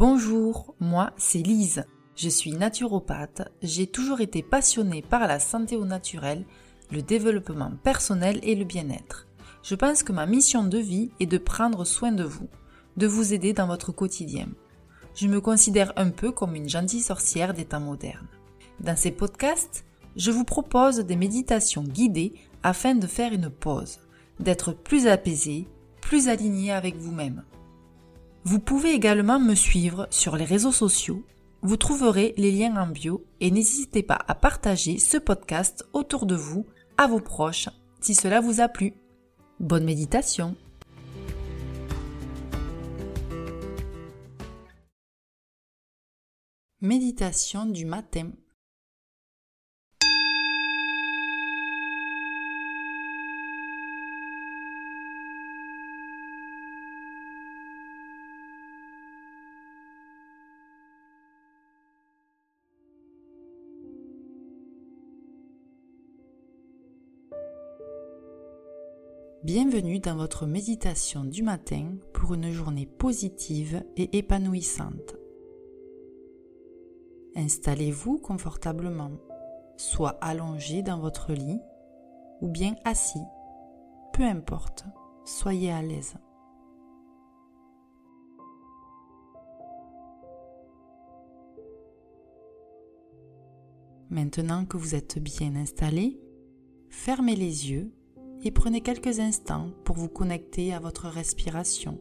Bonjour, moi c'est Lise. Je suis naturopathe. J'ai toujours été passionnée par la santé au naturel, le développement personnel et le bien-être. Je pense que ma mission de vie est de prendre soin de vous, de vous aider dans votre quotidien. Je me considère un peu comme une gentille sorcière des temps modernes. Dans ces podcasts, je vous propose des méditations guidées afin de faire une pause, d'être plus apaisé, plus aligné avec vous-même. Vous pouvez également me suivre sur les réseaux sociaux. Vous trouverez les liens en bio et n'hésitez pas à partager ce podcast autour de vous, à vos proches, si cela vous a plu. Bonne méditation Méditation du matin Bienvenue dans votre méditation du matin pour une journée positive et épanouissante. Installez-vous confortablement, soit allongé dans votre lit ou bien assis, peu importe, soyez à l'aise. Maintenant que vous êtes bien installé, fermez les yeux et prenez quelques instants pour vous connecter à votre respiration.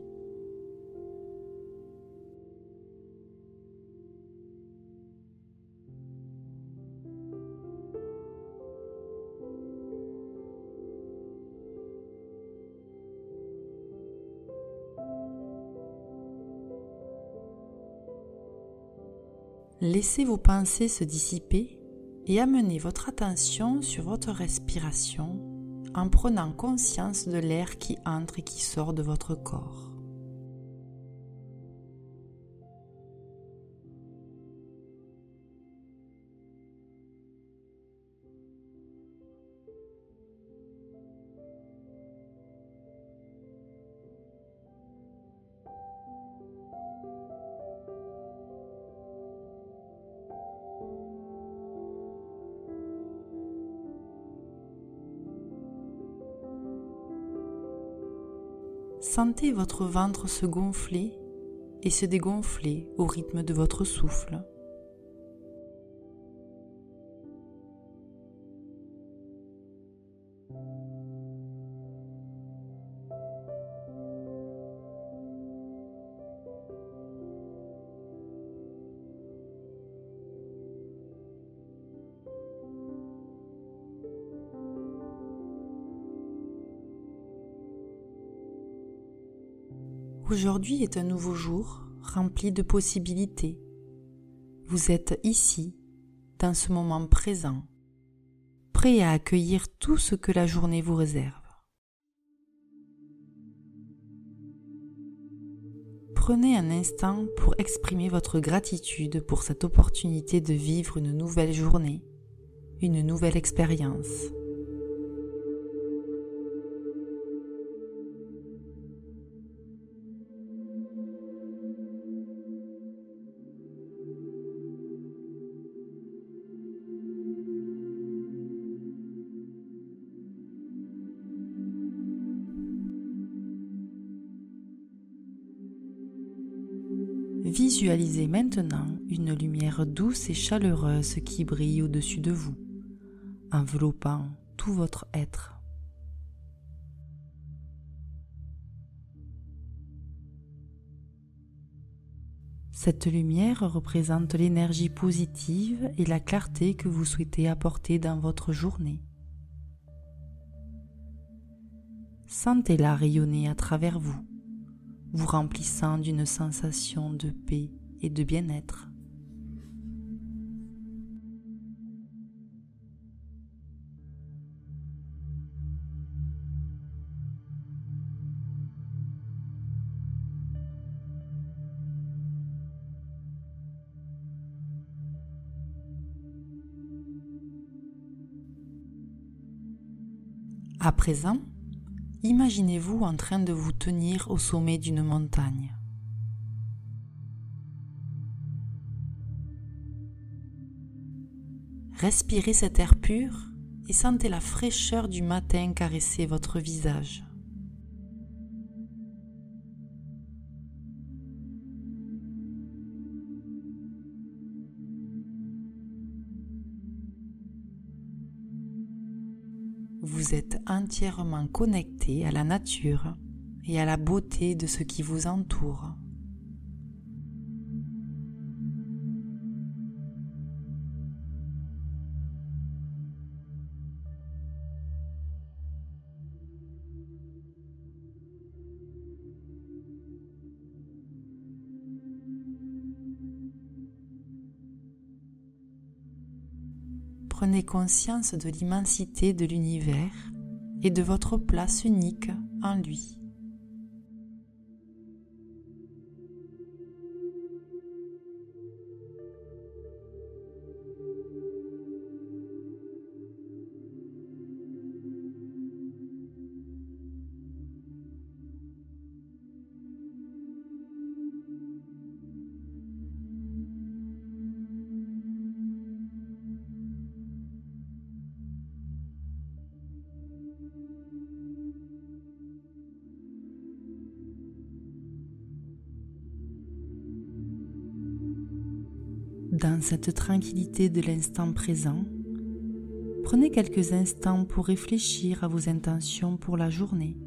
Laissez vos pensées se dissiper et amenez votre attention sur votre respiration en prenant conscience de l'air qui entre et qui sort de votre corps. Sentez votre ventre se gonfler et se dégonfler au rythme de votre souffle. Aujourd'hui est un nouveau jour rempli de possibilités. Vous êtes ici, dans ce moment présent, prêt à accueillir tout ce que la journée vous réserve. Prenez un instant pour exprimer votre gratitude pour cette opportunité de vivre une nouvelle journée, une nouvelle expérience. Visualisez maintenant une lumière douce et chaleureuse qui brille au-dessus de vous, enveloppant tout votre être. Cette lumière représente l'énergie positive et la clarté que vous souhaitez apporter dans votre journée. Sentez-la rayonner à travers vous vous remplissant d'une sensation de paix et de bien-être. À présent, Imaginez-vous en train de vous tenir au sommet d'une montagne. Respirez cet air pur et sentez la fraîcheur du matin caresser votre visage. Vous êtes entièrement connecté à la nature et à la beauté de ce qui vous entoure. Prenez conscience de l'immensité de l'univers et de votre place unique en lui. Dans cette tranquillité de l'instant présent, prenez quelques instants pour réfléchir à vos intentions pour la journée.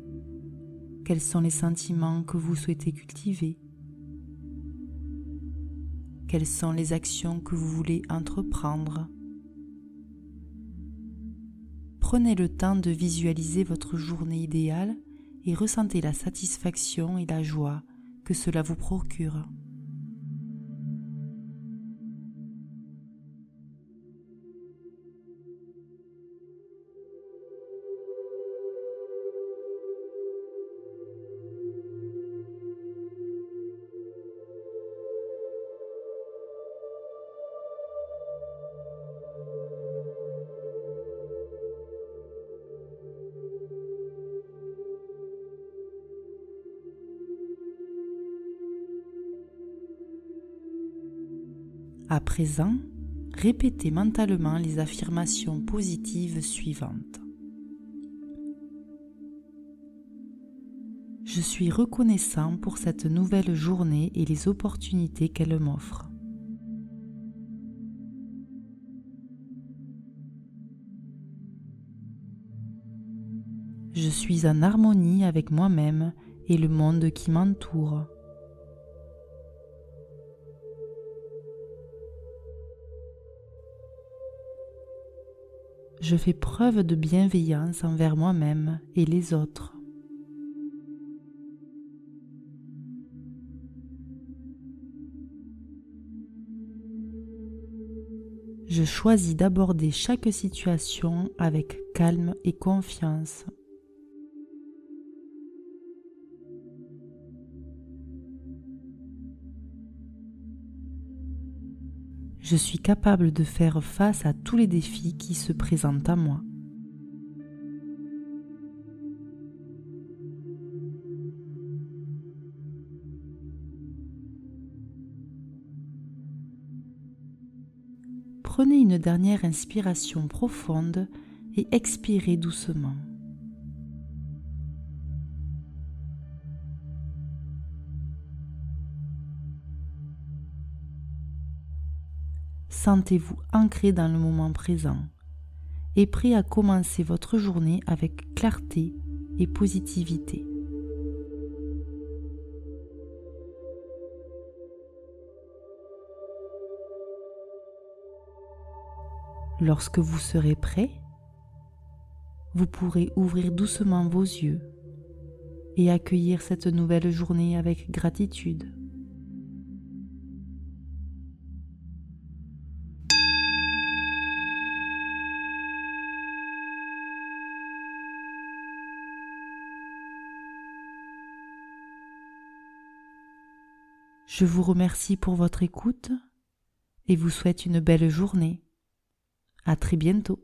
Quels sont les sentiments que vous souhaitez cultiver? Quelles sont les actions que vous voulez entreprendre? Prenez le temps de visualiser votre journée idéale et ressentez la satisfaction et la joie que cela vous procure. À présent, répétez mentalement les affirmations positives suivantes. Je suis reconnaissant pour cette nouvelle journée et les opportunités qu'elle m'offre. Je suis en harmonie avec moi-même et le monde qui m'entoure. Je fais preuve de bienveillance envers moi-même et les autres. Je choisis d'aborder chaque situation avec calme et confiance. Je suis capable de faire face à tous les défis qui se présentent à moi. Prenez une dernière inspiration profonde et expirez doucement. Sentez-vous ancré dans le moment présent et prêt à commencer votre journée avec clarté et positivité. Lorsque vous serez prêt, vous pourrez ouvrir doucement vos yeux et accueillir cette nouvelle journée avec gratitude. Je vous remercie pour votre écoute et vous souhaite une belle journée. À très bientôt.